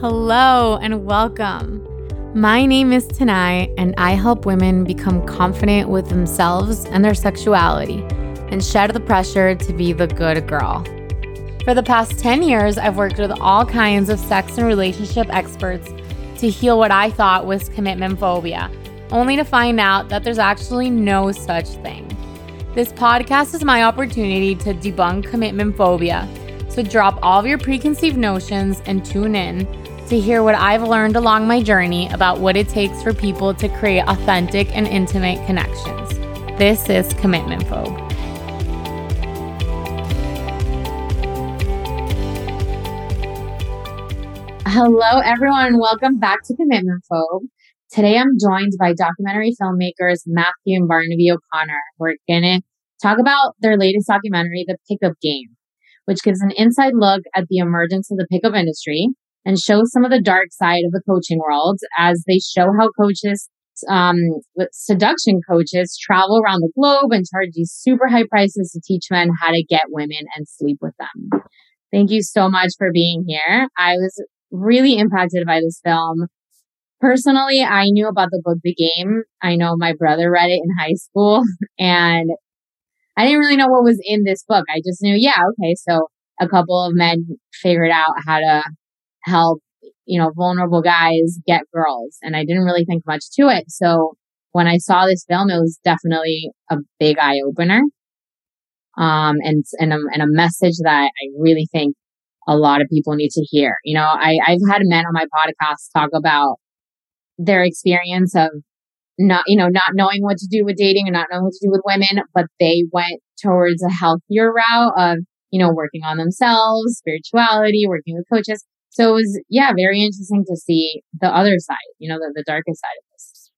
Hello and welcome. My name is Tanai, and I help women become confident with themselves and their sexuality and shed the pressure to be the good girl. For the past 10 years, I've worked with all kinds of sex and relationship experts to heal what I thought was commitment phobia, only to find out that there's actually no such thing. This podcast is my opportunity to debunk commitment phobia. So drop all of your preconceived notions and tune in to hear what I've learned along my journey about what it takes for people to create authentic and intimate connections. This is Commitment Phobe. Hello, everyone. Welcome back to Commitment Phobe. Today I'm joined by documentary filmmakers Matthew and Barnaby O'Connor. We're going to talk about their latest documentary, The Pickup Game, which gives an inside look at the emergence of the pickup industry and show some of the dark side of the coaching world as they show how coaches, um, seduction coaches travel around the globe and charge these super high prices to teach men how to get women and sleep with them. Thank you so much for being here. I was really impacted by this film. Personally, I knew about the book The Game. I know my brother read it in high school and I didn't really know what was in this book. I just knew, yeah, okay, so a couple of men figured out how to help, you know, vulnerable guys get girls. And I didn't really think much to it. So when I saw this film, it was definitely a big eye opener. Um, and, and a, and a message that I really think a lot of people need to hear. You know, I, I've had men on my podcast talk about their experience of not, you know, not knowing what to do with dating and not knowing what to do with women, but they went towards a healthier route of, you know, working on themselves, spirituality, working with coaches. So it was, yeah, very interesting to see the other side, you know, the, the darkest side of this.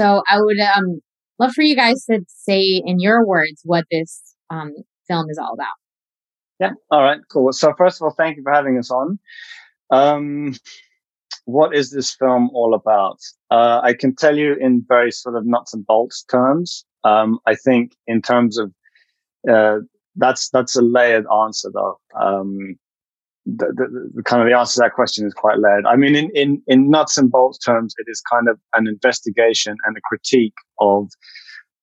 So I would, um, love for you guys to say in your words what this, um, film is all about. Yeah. All right. Cool. So first of all, thank you for having us on. Um, what is this film all about? Uh, I can tell you in very sort of nuts and bolts terms. Um, I think in terms of uh, that's that's a layered answer though. Um, the, the, the, kind of the answer to that question is quite layered. I mean, in, in, in nuts and bolts terms, it is kind of an investigation and a critique of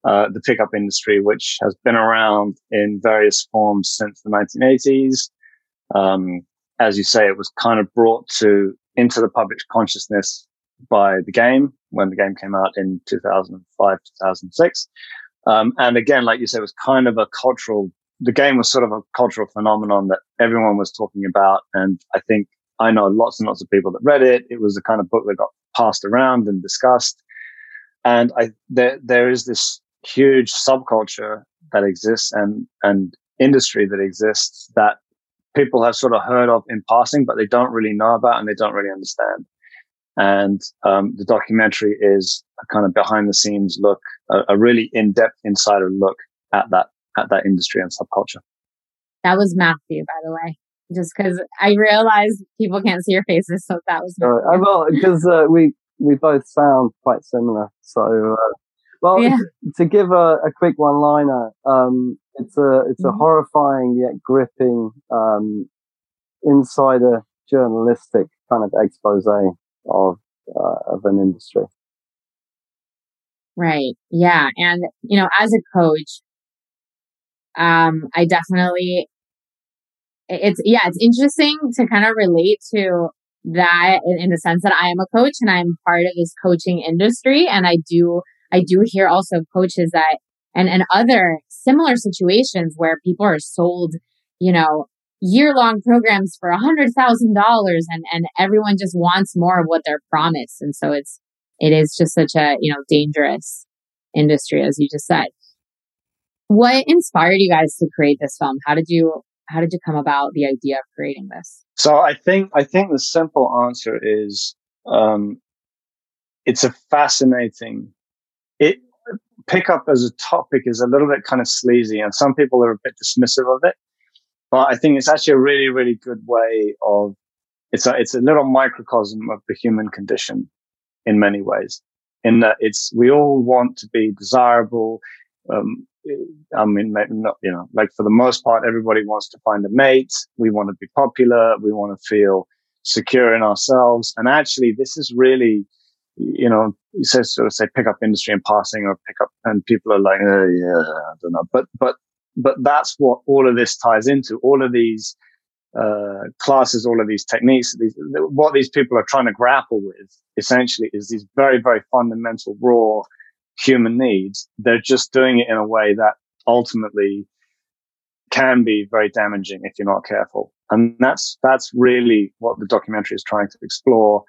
uh, the pickup industry, which has been around in various forms since the 1980s. Um, as you say, it was kind of brought to into the public consciousness by the game when the game came out in 2005, 2006. Um, and again, like you said, it was kind of a cultural, the game was sort of a cultural phenomenon that everyone was talking about. And I think I know lots and lots of people that read it. It was the kind of book that got passed around and discussed. And I, there, there is this huge subculture that exists and, and industry that exists that people have sort of heard of in passing, but they don't really know about and they don't really understand. And um, the documentary is a kind of behind the scenes look, a, a really in depth insider look at that at that industry and subculture. That was Matthew, by the way. Just because I realized people can't see your faces, so that was. Uh, well, because uh, we we both sound quite similar. So, uh, well, yeah. to give a, a quick one liner, um, it's a it's a mm-hmm. horrifying yet gripping um, insider journalistic kind of expose of uh, of an industry. Right. Yeah. And, you know, as a coach, um, I definitely, it's, yeah, it's interesting to kind of relate to that in, in the sense that I am a coach and I'm part of this coaching industry. And I do, I do hear also coaches that, and, and other similar situations where people are sold, you know, year long programs for a hundred thousand dollars and, and everyone just wants more of what they're promised. And so it's, it is just such a, you know, dangerous industry, as you just said. What inspired you guys to create this film? How did you, how did you come about the idea of creating this? So I think, I think the simple answer is, um, it's a fascinating, it, pickup as a topic is a little bit kind of sleazy and some people are a bit dismissive of it. But I think it's actually a really, really good way of it's a it's a little microcosm of the human condition in many ways. In that it's we all want to be desirable. Um, I mean, not you know, like for the most part, everybody wants to find a mate. We want to be popular. We want to feel secure in ourselves. And actually, this is really, you know, you say sort of say pick up industry in passing or pick up, and people are like, oh, yeah, I don't know. But, but, but that's what all of this ties into. All of these, uh, classes, all of these techniques, these, what these people are trying to grapple with essentially is these very, very fundamental, raw human needs. They're just doing it in a way that ultimately can be very damaging if you're not careful. And that's, that's really what the documentary is trying to explore.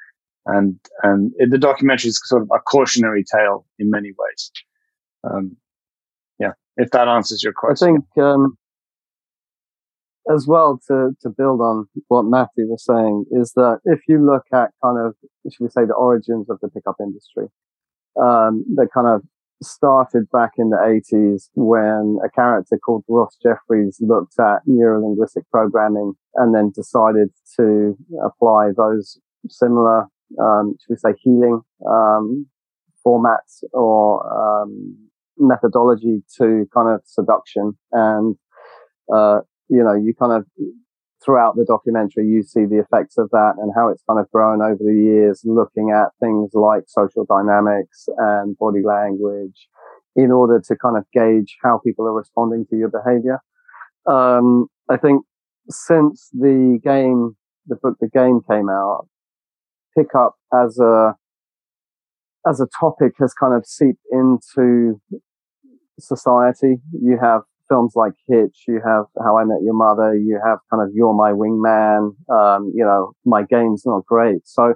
And, and it, the documentary is sort of a cautionary tale in many ways. Um, yeah, if that answers your question. I think, um, as well to, to build on what Matthew was saying is that if you look at kind of, should we say the origins of the pickup industry, um, that kind of started back in the 80s when a character called Ross Jeffries looked at neurolinguistic programming and then decided to apply those similar, um, should we say healing, um, formats or, um, methodology to kind of seduction. And, uh, you know, you kind of throughout the documentary, you see the effects of that and how it's kind of grown over the years, looking at things like social dynamics and body language in order to kind of gauge how people are responding to your behavior. Um, I think since the game, the book, the game came out, pickup as a, as a topic has kind of seeped into society. You have films like Hitch, you have How I Met Your Mother, you have kind of You're My Wingman, um, you know, My Game's Not Great. So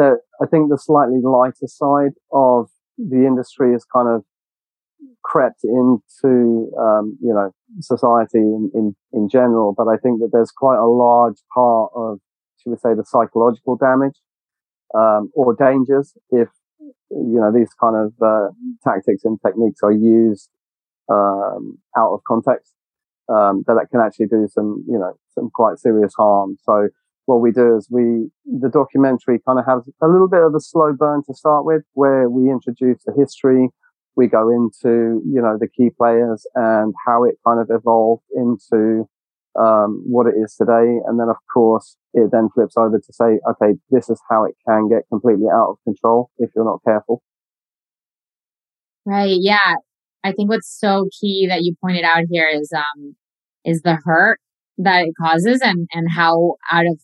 I think the slightly lighter side of the industry is kind of crept into, um, you know, society in, in, in general. But I think that there's quite a large part of, should we say, the psychological damage, um, or dangers if, you know, these kind of, uh, tactics and techniques are used um, out of context, um, that that can actually do some, you know, some quite serious harm. So what we do is we, the documentary kind of has a little bit of a slow burn to start with, where we introduce the history. We go into, you know, the key players and how it kind of evolved into, um, what it is today. And then, of course, it then flips over to say, okay, this is how it can get completely out of control if you're not careful. Right. Yeah. I think what's so key that you pointed out here is, um, is the hurt that it causes and, and how out of,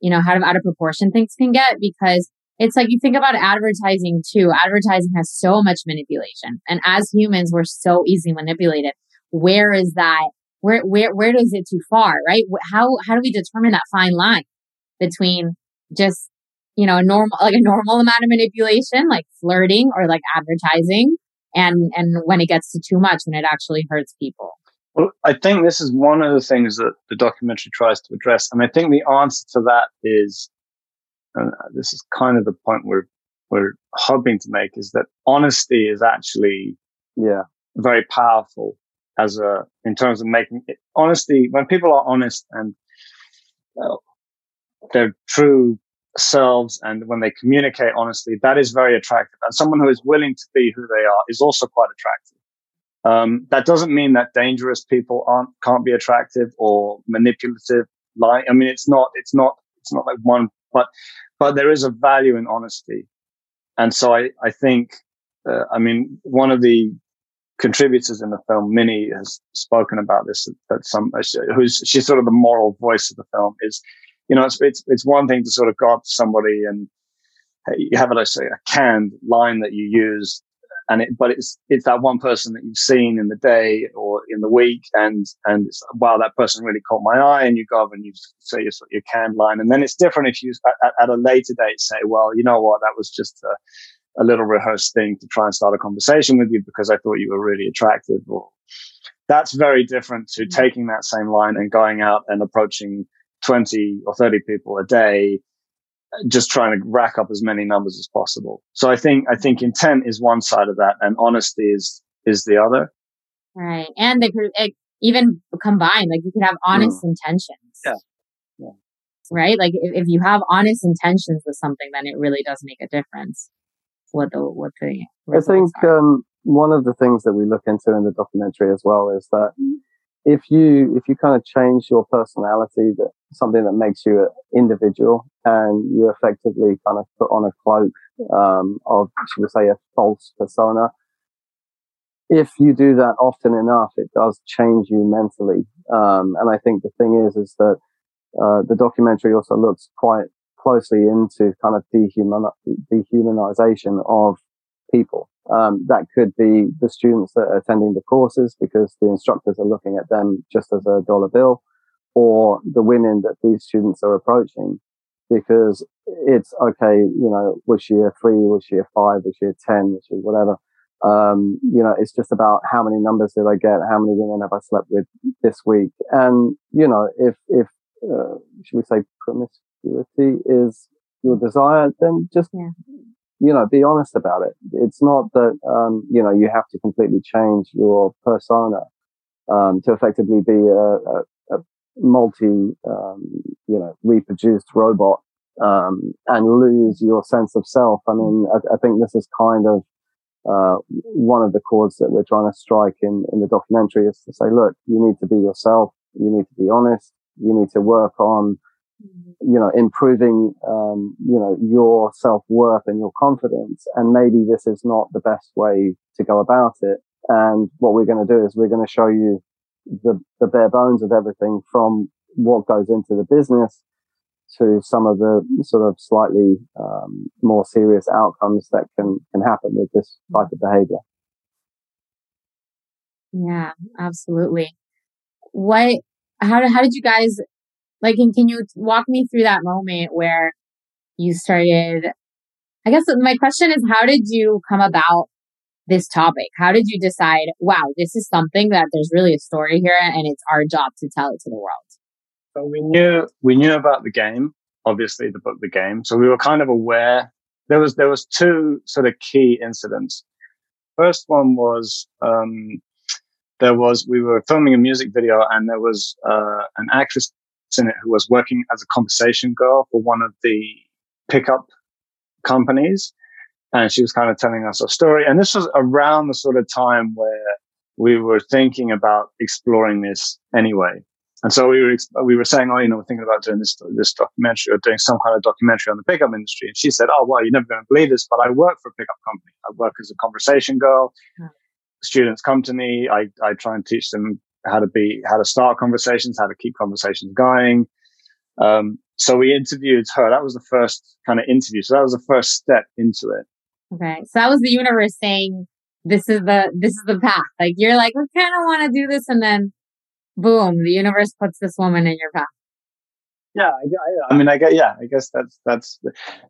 you know, how out of proportion things can get because it's like you think about advertising too. Advertising has so much manipulation and as humans, we're so easily manipulated. Where is that? Where, where, where does it too far? Right? How, how do we determine that fine line between just, you know, a normal, like a normal amount of manipulation, like flirting or like advertising and and when it gets to too much when it actually hurts people. Well i think this is one of the things that the documentary tries to address and i think the answer to that is and this is kind of the point we're we're hoping to make is that honesty is actually yeah. very powerful as a in terms of making it honesty when people are honest and uh, they're true selves and when they communicate honestly, that is very attractive. And someone who is willing to be who they are is also quite attractive. Um, that doesn't mean that dangerous people aren't can't be attractive or manipulative. Like, I mean, it's not, it's not, it's not like one, but, but there is a value in honesty. And so I, I think, uh, I mean, one of the contributors in the film, Minnie, has spoken about this. That some, who's she's sort of the moral voice of the film is you know, it's, it's, it's one thing to sort of go up to somebody and you have, let's say, a canned line that you use. And it, but it's, it's that one person that you've seen in the day or in the week. And, and it's, wow, that person really caught my eye. And you go up and you say your, your canned line. And then it's different if you, at, at a later date, say, well, you know what? That was just a, a little rehearsed thing to try and start a conversation with you because I thought you were really attractive or that's very different to mm-hmm. taking that same line and going out and approaching 20 or 30 people a day, just trying to rack up as many numbers as possible. So I think, I think intent is one side of that and honesty is, is the other. Right. And they could even combine, like you could have honest mm. intentions. Yeah. yeah. Right. Like if, if you have honest intentions with something, then it really does make a difference. What the, what the, I think, um, one of the things that we look into in the documentary as well is that if you if you kind of change your personality, that something that makes you an individual, and you effectively kind of put on a cloak um, of, should we say, a false persona. If you do that often enough, it does change you mentally. Um, and I think the thing is, is that uh, the documentary also looks quite closely into kind of dehuman dehumanization of people. Um, that could be the students that are attending the courses because the instructors are looking at them just as a dollar bill, or the women that these students are approaching because it's okay, you know, was she a three, was she a five, was she a 10, was she whatever. Um, you know, it's just about how many numbers did I get? How many women have I slept with this week? And, you know, if, if, uh, should we say promiscuity is your desire, then just yeah you know, be honest about it. It's not that, um, you know, you have to completely change your persona, um, to effectively be a, a, a multi, um, you know, reproduced robot, um, and lose your sense of self. I mean, I, I think this is kind of, uh, one of the chords that we're trying to strike in, in the documentary is to say, look, you need to be yourself. You need to be honest. You need to work on, you know, improving, um, you know, your self worth and your confidence. And maybe this is not the best way to go about it. And what we're going to do is we're going to show you the, the bare bones of everything from what goes into the business to some of the sort of slightly um, more serious outcomes that can can happen with this type of behavior. Yeah, absolutely. What? How how did you guys like, and can you walk me through that moment where you started? I guess my question is, how did you come about this topic? How did you decide, wow, this is something that there's really a story here and it's our job to tell it to the world? So we knew, we knew about the game, obviously the book, the game. So we were kind of aware there was, there was two sort of key incidents. First one was, um, there was, we were filming a music video and there was, uh, an actress in it who was working as a conversation girl for one of the pickup companies. And she was kind of telling us a story. And this was around the sort of time where we were thinking about exploring this anyway. And so we were, we were saying, oh, you know, we're thinking about doing this, this documentary or doing some kind of documentary on the pickup industry. And she said, oh, well, you're never going to believe this, but I work for a pickup company. I work as a conversation girl. Students come to me. I, I try and teach them how to be, how to start conversations, how to keep conversations going. Um, so we interviewed her. That was the first kind of interview. So that was the first step into it. Okay. So that was the universe saying, this is the, this is the path. Like you're like, we kind of want to do this. And then boom, the universe puts this woman in your path. Yeah. I, I, I mean, I guess, yeah, I guess that's, that's,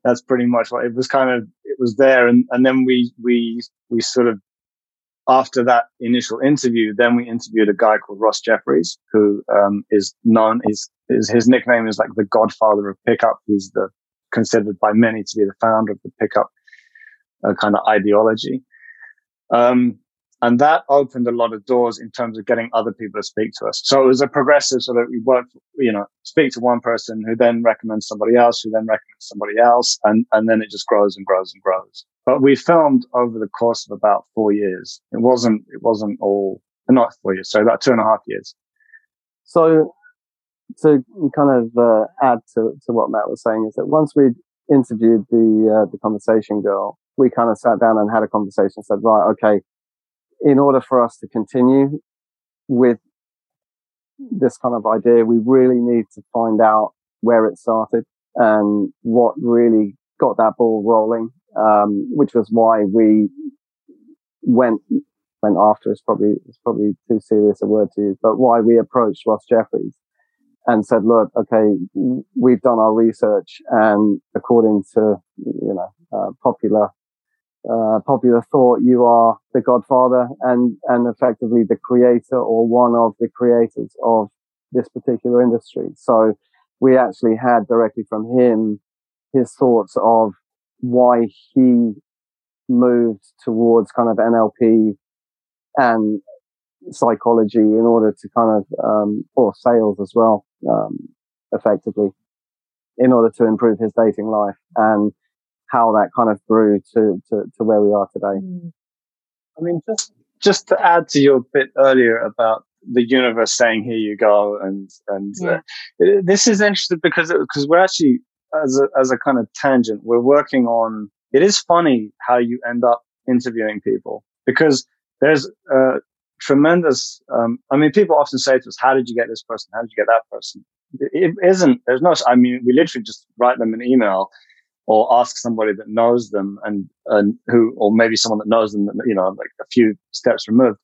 that's pretty much what it was kind of, it was there. And, and then we, we, we sort of after that initial interview, then we interviewed a guy called Ross Jeffries, who um, is known is, is his nickname is like the Godfather of pickup. He's the considered by many to be the founder of the pickup uh, kind of ideology. Um, and that opened a lot of doors in terms of getting other people to speak to us. So it was a progressive sort of, we work, you know, speak to one person who then recommends somebody else, who then recommends somebody else. And, and then it just grows and grows and grows. But we filmed over the course of about four years. It wasn't, it wasn't all, not four years, so about two and a half years. So to kind of uh, add to, to what Matt was saying is that once we interviewed the, uh, the conversation girl, we kind of sat down and had a conversation, said, right, okay, in order for us to continue with this kind of idea, we really need to find out where it started and what really got that ball rolling, um, which was why we went went after is probably it's probably too serious a word to use, but why we approached Ross Jeffries and said, look, okay, we've done our research and according to, you know, uh, popular uh, popular thought, you are the godfather and, and effectively the creator or one of the creators of this particular industry. So we actually had directly from him his thoughts of why he moved towards kind of NLP and psychology in order to kind of, um, or sales as well, um, effectively in order to improve his dating life. And how that kind of grew to, to, to where we are today. Mm. I mean, just, just to add to your bit earlier about the universe saying, "Here you go," and and uh, yeah. uh, this is interesting because because we're actually as a as a kind of tangent, we're working on. It is funny how you end up interviewing people because there's a tremendous. Um, I mean, people often say to us, "How did you get this person? How did you get that person?" It isn't. There's no. I mean, we literally just write them an email or ask somebody that knows them and, and who, or maybe someone that knows them, you know, like a few steps removed.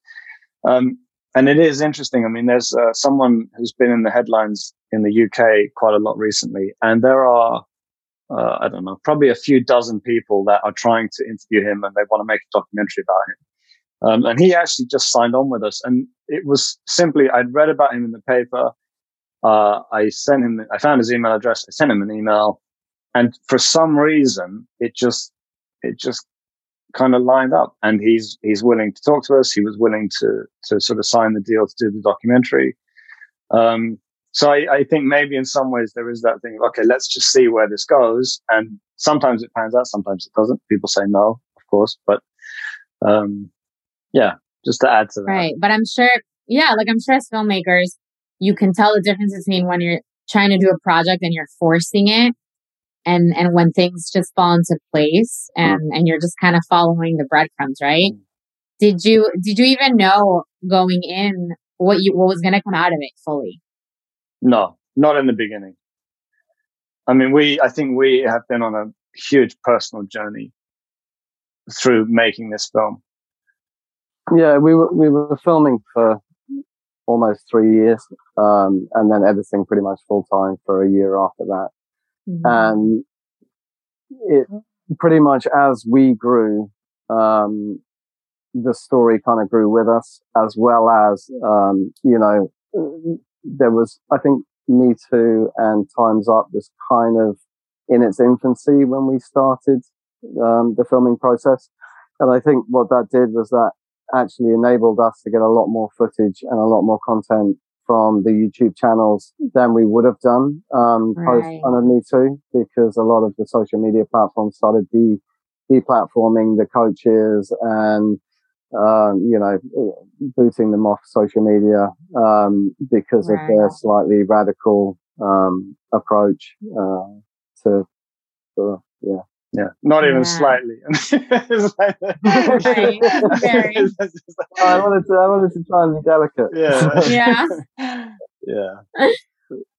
Um, and it is interesting. I mean, there's uh, someone who's been in the headlines in the UK quite a lot recently, and there are, uh, I don't know, probably a few dozen people that are trying to interview him and they want to make a documentary about him. Um, and he actually just signed on with us. And it was simply, I'd read about him in the paper. Uh, I sent him, I found his email address. I sent him an email. And for some reason, it just, it just kind of lined up and he's, he's willing to talk to us. He was willing to, to sort of sign the deal to do the documentary. Um, so I, I, think maybe in some ways there is that thing. Okay, let's just see where this goes. And sometimes it pans out, sometimes it doesn't. People say no, of course, but um, yeah, just to add to that. Right, but I'm sure, yeah, like I'm sure as filmmakers, you can tell the difference between when you're trying to do a project and you're forcing it and and when things just fall into place and and you're just kind of following the breadcrumbs right? Did you did you even know going in what you what was going to come out of it fully? No not in the beginning. I mean we i think we have been on a huge personal journey through making this film. Yeah we were we were filming for almost three years um, and then editing pretty much full time for a year after that Mm-hmm. And it pretty much as we grew, um, the story kind of grew with us as well as, um, you know, there was, I think Me Too and Time's Up was kind of in its infancy when we started, um, the filming process. And I think what that did was that actually enabled us to get a lot more footage and a lot more content from the YouTube channels than we would have done um, right. post kind of Me Too, because a lot of the social media platforms started de deplatforming the coaches and um, you know booting them off social media um, because right. of their slightly radical um, approach uh, to, to yeah yeah, not even slightly. right. I wanted to. I wanted to try and be delicate. Yeah. Yeah. yeah.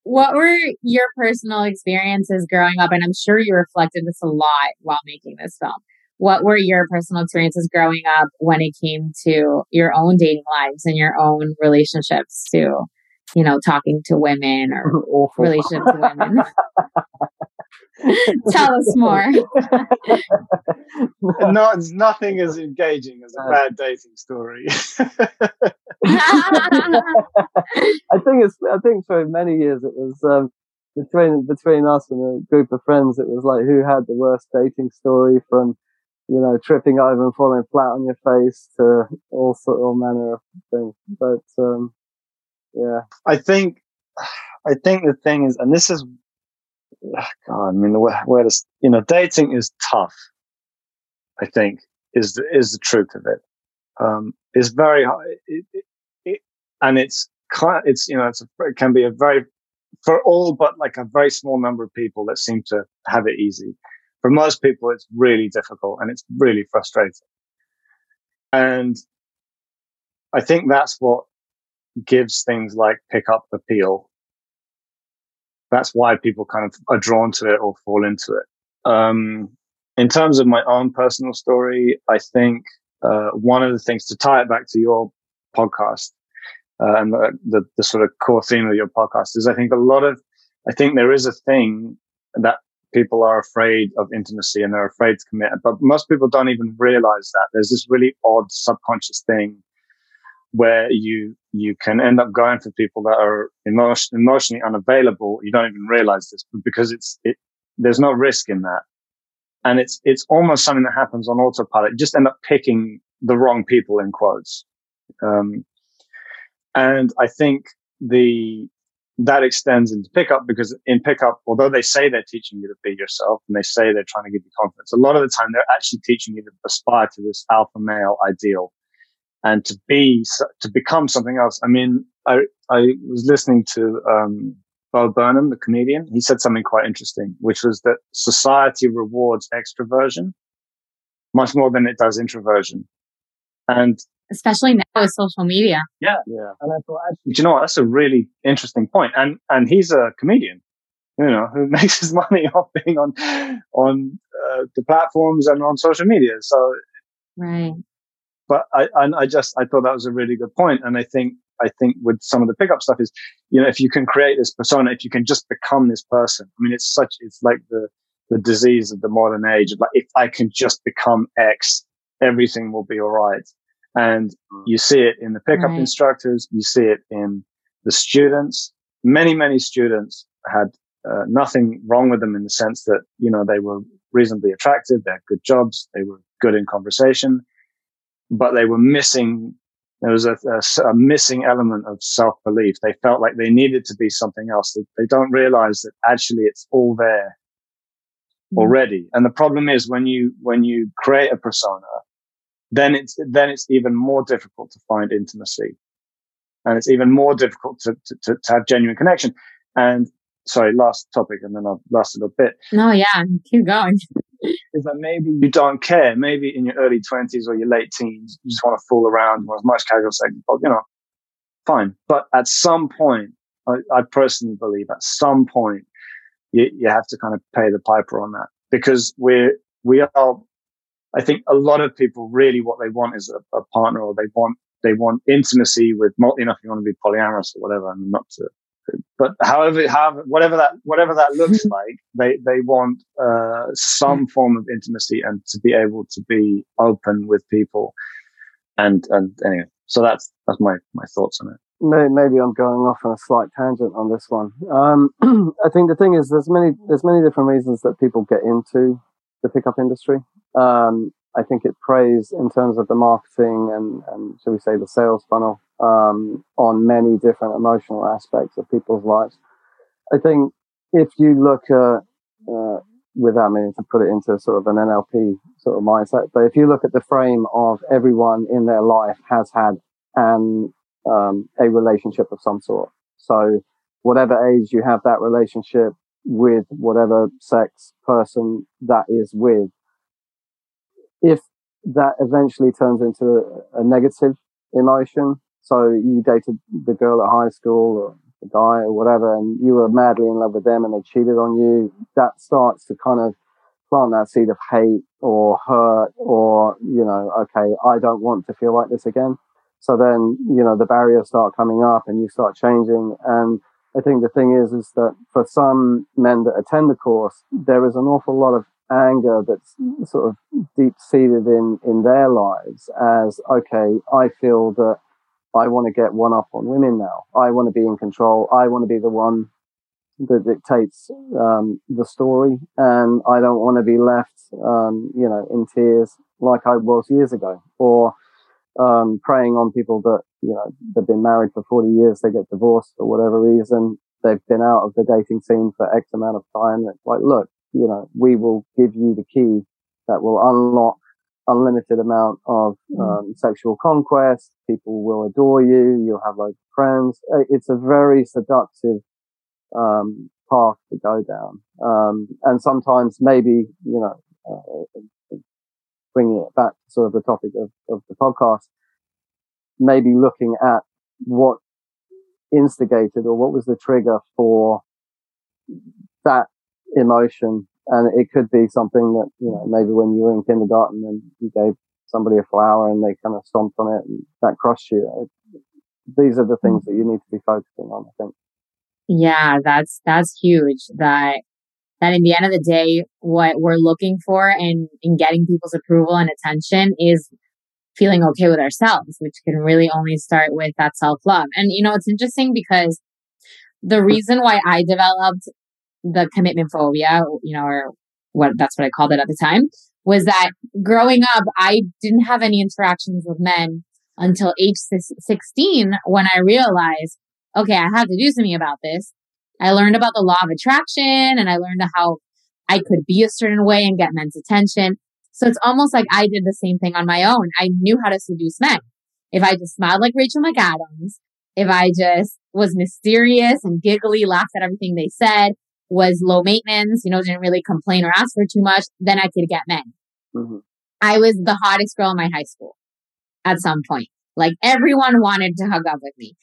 What were your personal experiences growing up? And I'm sure you reflected this a lot while making this film. What were your personal experiences growing up when it came to your own dating lives and your own relationships to, you know, talking to women or relationships with women? Tell us more. no, nothing as engaging as a uh, bad dating story. I think it's. I think for many years it was um, between between us and a group of friends. It was like who had the worst dating story from you know tripping over and falling flat on your face to all sort all manner of things. But um, yeah, I think I think the thing is, and this is God, I mean, where, where does, you know, dating is tough, I think, is the, is the truth of it. Um, it's very hard. It, it, it, and it's, it's, you know, it's a, it can be a very, for all but like a very small number of people that seem to have it easy. For most people, it's really difficult and it's really frustrating. And I think that's what gives things like pickup appeal that's why people kind of are drawn to it or fall into it. Um, in terms of my own personal story, I think uh, one of the things to tie it back to your podcast uh, and the, the, the sort of core theme of your podcast is I think a lot of I think there is a thing that people are afraid of intimacy and they're afraid to commit, but most people don't even realize that there's this really odd subconscious thing where you you can end up going for people that are emotion, emotionally unavailable. You don't even realize this, but because it's it, there's no risk in that, and it's it's almost something that happens on autopilot. You just end up picking the wrong people in quotes, um, and I think the that extends into pickup because in pickup, although they say they're teaching you to be yourself and they say they're trying to give you confidence, a lot of the time they're actually teaching you to aspire to this alpha male ideal and to be to become something else. I mean, I I was listening to um, Bo Burnham, the comedian. He said something quite interesting, which was that society rewards extroversion much more than it does introversion, and especially now with social media. Yeah, yeah. And I thought, actually, you know what? That's a really interesting point. And and he's a comedian, you know, who makes his money off being on on uh, the platforms and on social media. So, right but I, and I just, I thought that was a really good point. And I think, I think with some of the pickup stuff is, you know, if you can create this persona, if you can just become this person, I mean, it's such, it's like the, the disease of the modern age. Like, if I can just become X, everything will be all right. And you see it in the pickup right. instructors. You see it in the students. Many, many students had uh, nothing wrong with them in the sense that, you know, they were reasonably attractive. They had good jobs. They were good in conversation but they were missing. There was a, a, a missing element of self belief. They felt like they needed to be something else. They, they don't realize that actually it's all there mm. already. And the problem is when you when you create a persona, then it's then it's even more difficult to find intimacy, and it's even more difficult to to, to, to have genuine connection. And sorry, last topic, and then I've lasted a little bit. No, yeah, keep going. Is that maybe you don't care. Maybe in your early 20s or your late teens, you just want to fool around, want as much casual sex, you know, fine. But at some point, I, I personally believe at some point, you, you have to kind of pay the piper on that because we're, we are, I think a lot of people really what they want is a, a partner or they want, they want intimacy with, know, if you want to be polyamorous or whatever, and not to but however, however, whatever that whatever that looks like, they they want uh, some form of intimacy and to be able to be open with people. And and anyway, so that's that's my my thoughts on it. Maybe I'm going off on a slight tangent on this one. Um, I think the thing is, there's many there's many different reasons that people get into the pickup industry. Um, I think it preys in terms of the marketing and, and shall we say the sales funnel um, on many different emotional aspects of people's lives. I think if you look at, uh, without meaning to put it into sort of an NLP sort of mindset, but if you look at the frame of everyone in their life has had an um, a relationship of some sort. So whatever age you have that relationship with whatever sex person that is with, if that eventually turns into a, a negative emotion, so you dated the girl at high school or the guy or whatever, and you were madly in love with them and they cheated on you. That starts to kind of plant that seed of hate or hurt or, you know, okay, I don't want to feel like this again. So then, you know, the barriers start coming up and you start changing. And I think the thing is, is that for some men that attend the course, there is an awful lot of anger that's sort of deep seated in, in their lives as, okay, I feel that I want to get one up on women now. I want to be in control. I want to be the one that dictates um, the story, and I don't want to be left, um, you know, in tears like I was years ago, or um, preying on people that you know they've been married for forty years, they get divorced for whatever reason, they've been out of the dating scene for X amount of time. It's like, look, you know, we will give you the key that will unlock unlimited amount of mm. um, sexual conquest. People will adore you. You'll have loads of friends. It's a very seductive um, path to go down. Um, and sometimes maybe, you know, uh, bringing it back to sort of the topic of, of the podcast, maybe looking at what instigated or what was the trigger for that emotion and it could be something that, you know, maybe when you were in kindergarten and you gave somebody a flower and they kind of stomped on it and that crushed you. Uh, these are the mm. things that you need to be focusing on, I think. Yeah, that's, that's huge. That, that in the end of the day, what we're looking for in, in getting people's approval and attention is feeling okay with ourselves, which can really only start with that self love. And, you know, it's interesting because the reason why I developed the commitment phobia, you know, or what that's what I called it at the time, was that growing up, I didn't have any interactions with men until age 16 when I realized, okay, I have to do something about this. I learned about the law of attraction and I learned how I could be a certain way and get men's attention. So it's almost like I did the same thing on my own. I knew how to seduce men. if I just smiled like Rachel McAdams, if I just was mysterious and giggly, laughed at everything they said, was low maintenance, you know, didn't really complain or ask for too much, then I could get men. Mm-hmm. I was the hottest girl in my high school at some point. Like everyone wanted to hug up with me.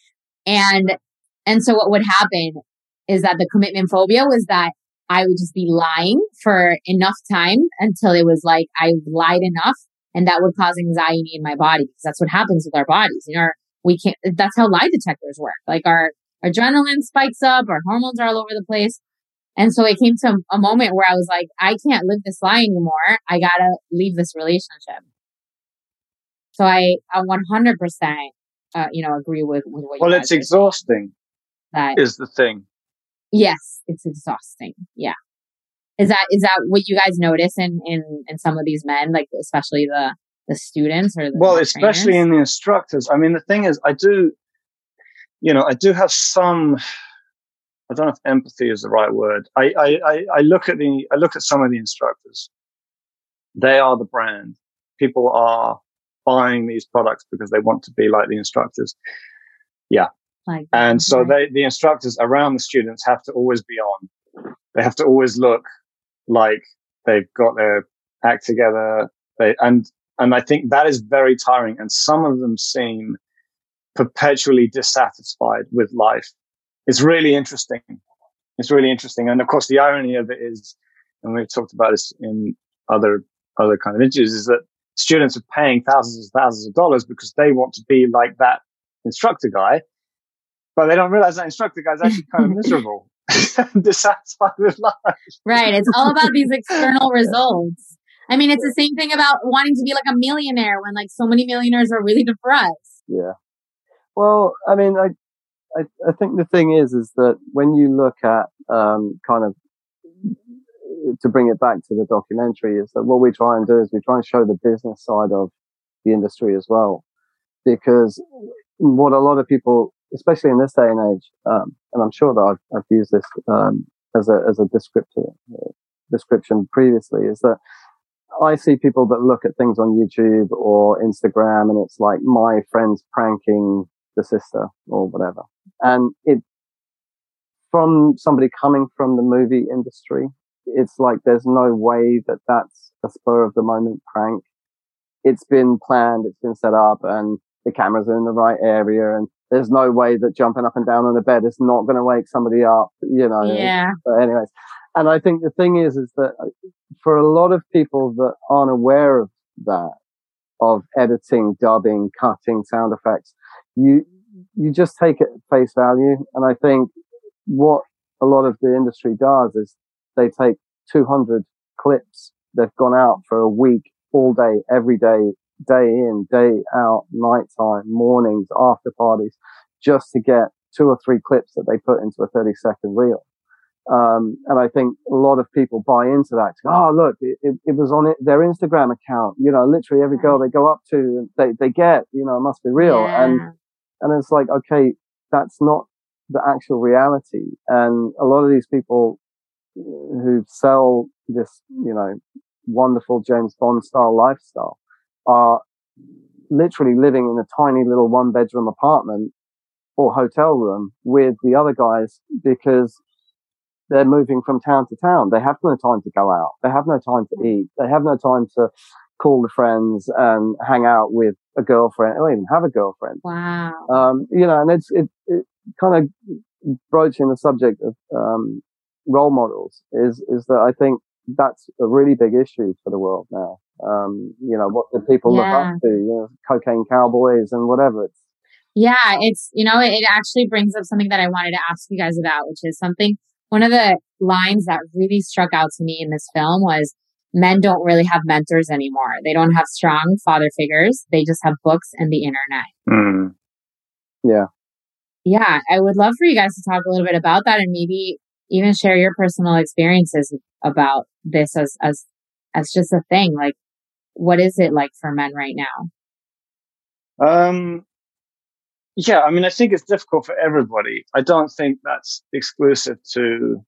And, and so what would happen is that the commitment phobia was that I would just be lying for enough time until it was like I lied enough and that would cause anxiety in my body because that's what happens with our bodies. You know, we can't, that's how lie detectors work. Like our adrenaline spikes up, our hormones are all over the place. And so it came to a moment where I was like, I can't live this lie anymore. I gotta leave this relationship. So I, I 100%, uh, you know, agree with, with what Well, it's exhausting. That is the thing. Yes, it's exhausting. Yeah. Is that is that what you guys notice in in in some of these men, like especially the the students or the well, especially trainers? in the instructors. I mean, the thing is, I do, you know, I do have some. I don't know if empathy is the right word. I, I, I look at the I look at some of the instructors. They are the brand. People are buying these products because they want to be like the instructors. Yeah, like, and so they, the instructors around the students have to always be on. They have to always look like they've got their act together. They, and, and I think that is very tiring. And some of them seem perpetually dissatisfied with life. It's really interesting. It's really interesting. And of course, the irony of it is, and we've talked about this in other, other kind of interviews is that students are paying thousands and thousands of dollars because they want to be like that instructor guy but they don't realize that instructor guy's actually kind of miserable, dissatisfied with life. Right. It's all about these external results. I mean, it's the same thing about wanting to be like a millionaire when like so many millionaires are really depressed. Yeah. Well, I mean, I, I, I think the thing is, is that when you look at, um, kind of to bring it back to the documentary is that what we try and do is we try and show the business side of the industry as well. Because what a lot of people especially in this day and age, um, and I'm sure that I've, I've used this um, as a as a descriptor, uh, description previously, is that I see people that look at things on YouTube or Instagram, and it's like my friend's pranking the sister or whatever, and it from somebody coming from the movie industry, it's like there's no way that that's a spur of the moment prank. It's been planned, it's been set up, and the cameras are in the right area, and there's no way that jumping up and down on the bed is not going to wake somebody up, you know. Yeah. But anyways, and I think the thing is, is that uh, for a lot of people that aren't aware of that, of editing, dubbing, cutting sound effects, you, you just take it at face value. And I think what a lot of the industry does is they take 200 clips. They've gone out for a week, all day, every day, day in, day out, nighttime, mornings, after parties, just to get two or three clips that they put into a 30 second reel. Um, and I think a lot of people buy into that. Oh, look, it, it, it, was on it, their Instagram account. You know, literally every girl they go up to, they, they get, you know, it must be real. Yeah. And, and it's like, okay, that's not the actual reality. And a lot of these people who sell this, you know, wonderful James Bond style lifestyle are literally living in a tiny little one bedroom apartment or hotel room with the other guys because they're moving from town to town. They have no time to go out. They have no time to hmm. eat. They have no time to call the friends and hang out with a girlfriend. I don't even have a girlfriend. Wow. Um, you know, and it's, it, it kind of broaching the subject of, um, role models is, is that I think that's a really big issue for the world now. Um, you know, what do people yeah. look up to? You know, cocaine cowboys and whatever. It's, yeah, it's, you know, it, it actually brings up something that I wanted to ask you guys about, which is something, one of the lines that really struck out to me in this film was men don't really have mentors anymore. They don't have strong father figures. They just have books and the internet. Mm. Yeah. Yeah. I would love for you guys to talk a little bit about that and maybe even share your personal experiences about this as, as, as just a thing. Like, what is it like for men right now? Um, yeah, I mean, I think it's difficult for everybody. I don't think that's exclusive to.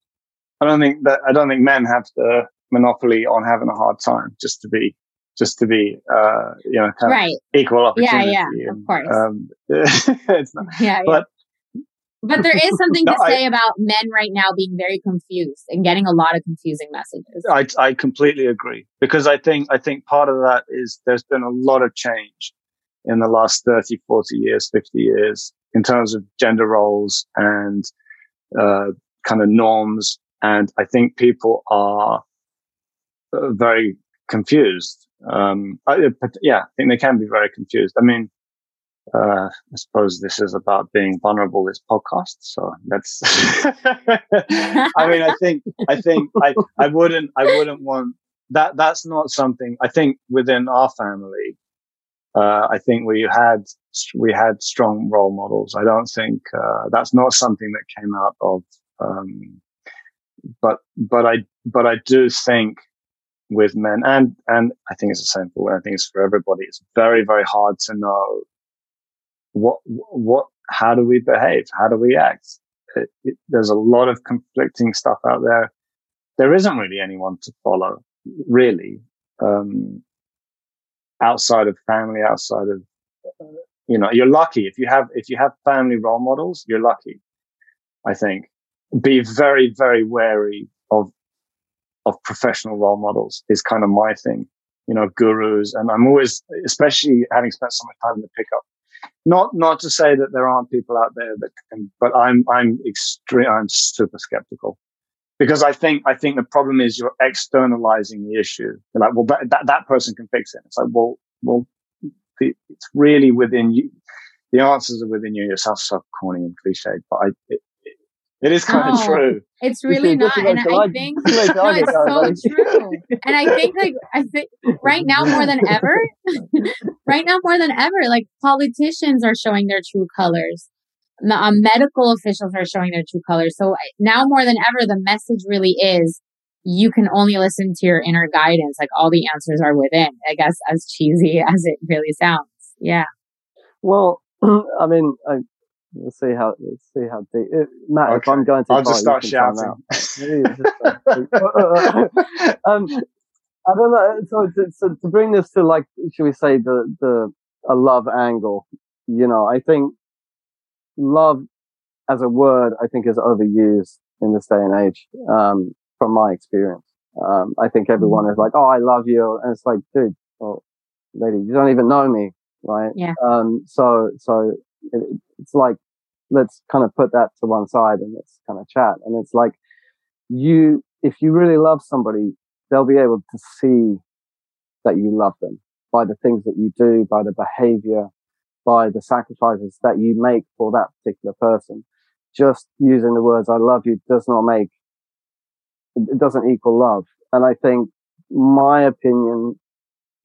I don't think that I don't think men have the monopoly on having a hard time. Just to be just to be, uh, you know, kind right. equal opportunity. Yeah, yeah, and, of course. Um, it's not, yeah, but but there is something to no, say I, about men right now being very confused and getting a lot of confusing messages. I, I completely agree because I think I think part of that is there's been a lot of change in the last 30, 40 years, 50 years in terms of gender roles and uh, kind of norms. And I think people are very confused. Um, I, yeah, I think they can be very confused. I mean, uh, I suppose this is about being vulnerable. This podcast, so that's. I mean, I think, I think, I, I wouldn't, I wouldn't want that. That's not something. I think within our family, uh, I think we had we had strong role models. I don't think uh, that's not something that came out of. Um, but but I but I do think with men and and I think it's the same for women. I think it's for everybody. It's very very hard to know what, what, how do we behave? How do we act? It, it, there's a lot of conflicting stuff out there. There isn't really anyone to follow, really, um, outside of family, outside of, you know, you're lucky if you have, if you have family role models, you're lucky. I think be very, very wary of, of professional role models is kind of my thing, you know, gurus. And I'm always, especially having spent so much time in the pickup not not to say that there aren't people out there that can, but I'm I'm extreme. I'm super skeptical because I think I think the problem is you're externalizing the issue. You're like, well, that, that that person can fix it. It's like, well, well, the, it's really within you. The answers are within you. Sounds so corny and cliched, but I, it, it is kind of true. It's really not, and I think no, it's so true. And I think, like, I think right now more than ever, right now more than ever, like politicians are showing their true colors. The um, medical officials are showing their true colors. So now more than ever, the message really is you can only listen to your inner guidance. Like all the answers are within. I guess as cheesy as it really sounds. Yeah. Well, I mean, I, We'll see how we'll see how deep. Uh, Matt, okay. if I'm going to, I'll just start shouting. um, I don't know. So to, so to bring this to like, should we say the the a love angle? You know, I think love as a word, I think is overused in this day and age. Um, from my experience, um, I think everyone is like, "Oh, I love you," and it's like, dude, well, lady, you don't even know me, right? Yeah. Um. So so it, it's like, let's kind of put that to one side and let's kind of chat. And it's like, you, if you really love somebody, they'll be able to see that you love them by the things that you do, by the behavior, by the sacrifices that you make for that particular person. Just using the words, I love you does not make, it doesn't equal love. And I think my opinion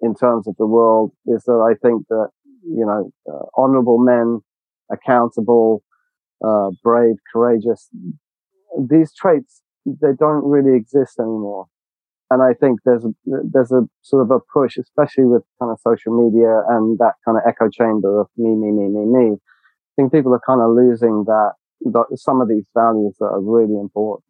in terms of the world is that I think that, you know, uh, honorable men accountable, uh, brave, courageous. These traits, they don't really exist anymore. And I think there's a, there's a sort of a push, especially with kind of social media and that kind of echo chamber of me, me, me, me, me. I think people are kind of losing that, some of these values that are really important.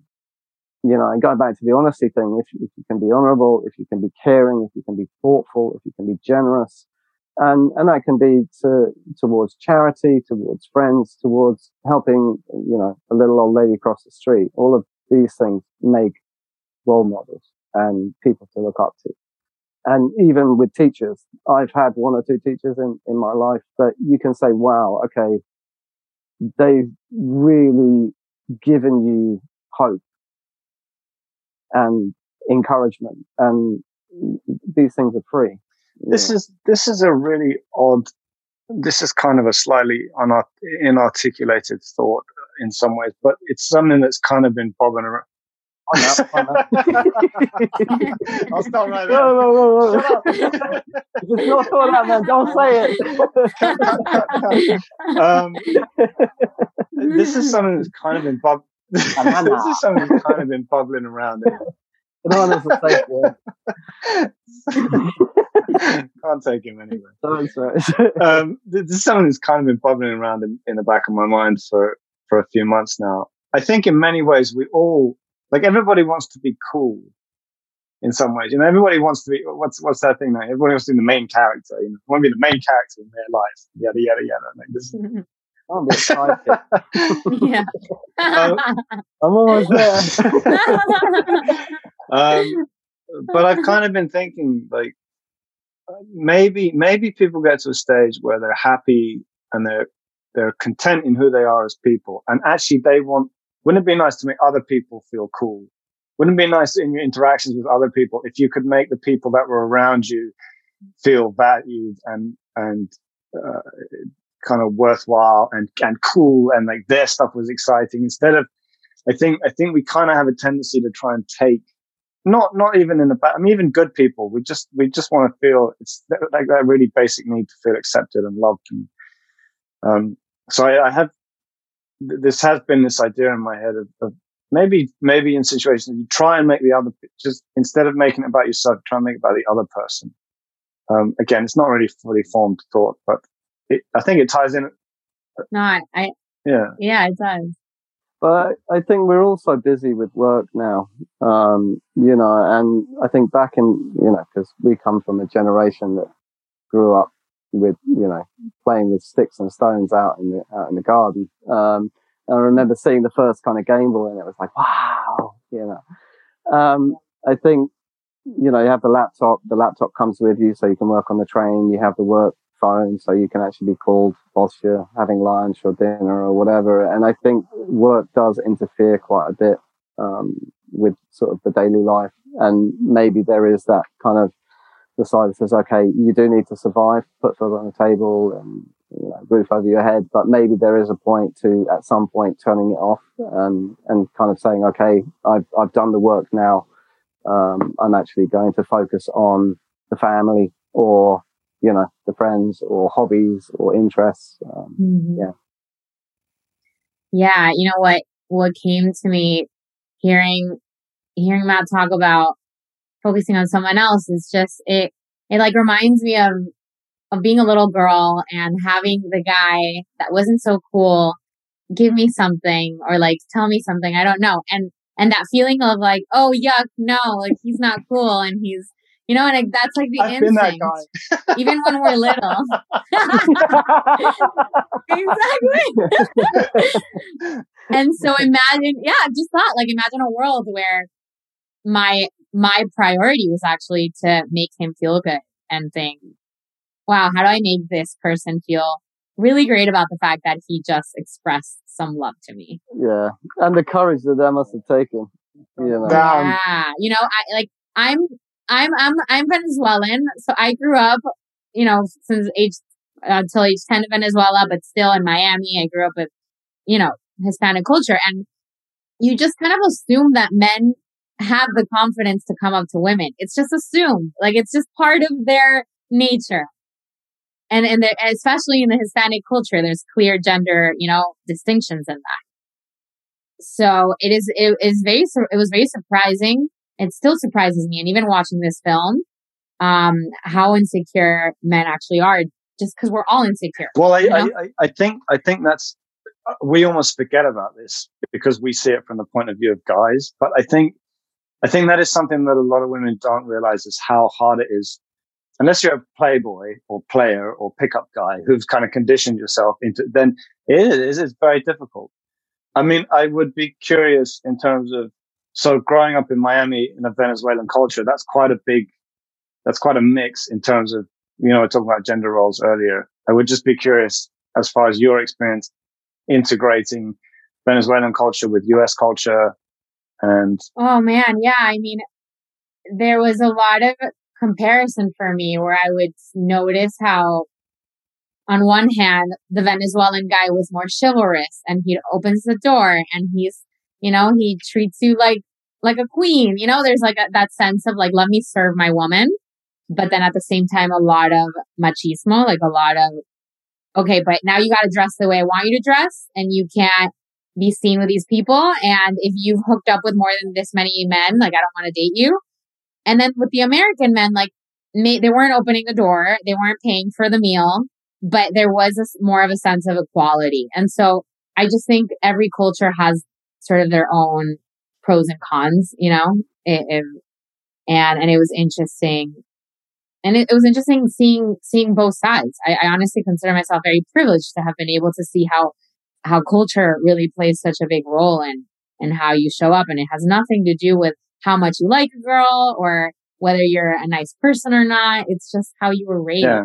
You know, and going back to the honesty thing, if, if you can be honorable, if you can be caring, if you can be thoughtful, if you can be generous, and and that can be to towards charity, towards friends, towards helping you know a little old lady across the street. All of these things make role models and people to look up to. And even with teachers, I've had one or two teachers in, in my life that you can say, wow, okay, they've really given you hope and encouragement and these things are free this is this is a really odd. This is kind of a slightly unart- inarticulated thought in some ways, but it's something that's kind of been bobbing around. I'll stop right there. No, no, no, no. it's not all that, man. Don't say it. um, this is something that's kind of been bubbling. this is something that's kind of been bubbling around. No one a safe word. Can't take him anyway. Sorry, sorry. um, this is something that's kind of been bubbling around in, in the back of my mind for, for a few months now. I think in many ways we all, like everybody wants to be cool. in some ways. You know, everybody wants to be what's what's that thing now? Everybody wants to be the main character. You know, want to be the main character in their life. Yada yada yada. Like this. I'm excited. yeah. I'm almost there. um, but I've kind of been thinking like maybe maybe people get to a stage where they're happy and they're they're content in who they are as people, and actually they want. Wouldn't it be nice to make other people feel cool? Wouldn't it be nice in your interactions with other people if you could make the people that were around you feel valued and and uh, kind of worthwhile and and cool and like their stuff was exciting instead of I think I think we kind of have a tendency to try and take not not even in the bad I mean even good people we just we just want to feel it's like that really basic need to feel accepted and loved and um so I, I have this has been this idea in my head of, of maybe maybe in situations you try and make the other just instead of making it about yourself try and make it about the other person. Um, again it's not really fully formed thought but it, i think it ties in no I, I yeah. Yeah it does but I think we're all so busy with work now, um, you know, and I think back in, you know, because we come from a generation that grew up with, you know, playing with sticks and stones out in the, out in the garden. Um, I remember seeing the first kind of Game Boy and it was like, wow, you know. Um, I think, you know, you have the laptop, the laptop comes with you so you can work on the train. You have the work phone so you can actually be called whilst you're having lunch or dinner or whatever. And I think work does interfere quite a bit um, with sort of the daily life. And maybe there is that kind of the side that says, okay, you do need to survive, put food on the table and you know, roof over your head, but maybe there is a point to at some point turning it off and and kind of saying, okay, I've I've done the work now. Um, I'm actually going to focus on the family or you know, the friends or hobbies or interests. Um, mm-hmm. Yeah. Yeah. You know what, what came to me hearing, hearing Matt talk about focusing on someone else is just, it, it like reminds me of, of being a little girl and having the guy that wasn't so cool give me something or like tell me something. I don't know. And, and that feeling of like, oh yuck, no, like he's not cool and he's you know, and like, that's like the I've instinct. even when we're little. exactly. and so imagine, yeah, just thought like imagine a world where my my priority was actually to make him feel good and think, wow, how do I make this person feel really great about the fact that he just expressed some love to me? Yeah, and the courage that that must have taken. You know. Yeah, you know, I like I'm I'm I'm I'm Venezuelan, so I grew up, you know, since age until age ten in Venezuela, but still in Miami. I grew up with, you know, Hispanic culture, and you just kind of assume that men have the confidence to come up to women. It's just assumed, like it's just part of their nature. And and especially in the Hispanic culture, there's clear gender, you know, distinctions in that. So it is it is very it was very surprising it still surprises me. And even watching this film, um, how insecure men actually are just because we're all insecure. Well, I, you know? I, I, think, I think that's, we almost forget about this because we see it from the point of view of guys. But I think, I think that is something that a lot of women don't realize is how hard it is. Unless you're a playboy or player or pickup guy who's kind of conditioned yourself into, then it is, it's very difficult. I mean, I would be curious in terms of so growing up in Miami in a Venezuelan culture, that's quite a big, that's quite a mix in terms of, you know, talking about gender roles earlier. I would just be curious as far as your experience integrating Venezuelan culture with US culture and. Oh man. Yeah. I mean, there was a lot of comparison for me where I would notice how on one hand, the Venezuelan guy was more chivalrous and he opens the door and he's you know, he treats you like, like a queen. You know, there's like a, that sense of like, let me serve my woman. But then at the same time, a lot of machismo, like a lot of, okay, but now you got to dress the way I want you to dress and you can't be seen with these people. And if you've hooked up with more than this many men, like I don't want to date you. And then with the American men, like may, they weren't opening the door. They weren't paying for the meal, but there was a, more of a sense of equality. And so I just think every culture has sort of their own pros and cons, you know, if, and and it was interesting. And it, it was interesting seeing seeing both sides. I, I honestly consider myself very privileged to have been able to see how how culture really plays such a big role in and how you show up. And it has nothing to do with how much you like a girl or whether you're a nice person or not. It's just how you were raised. Yeah.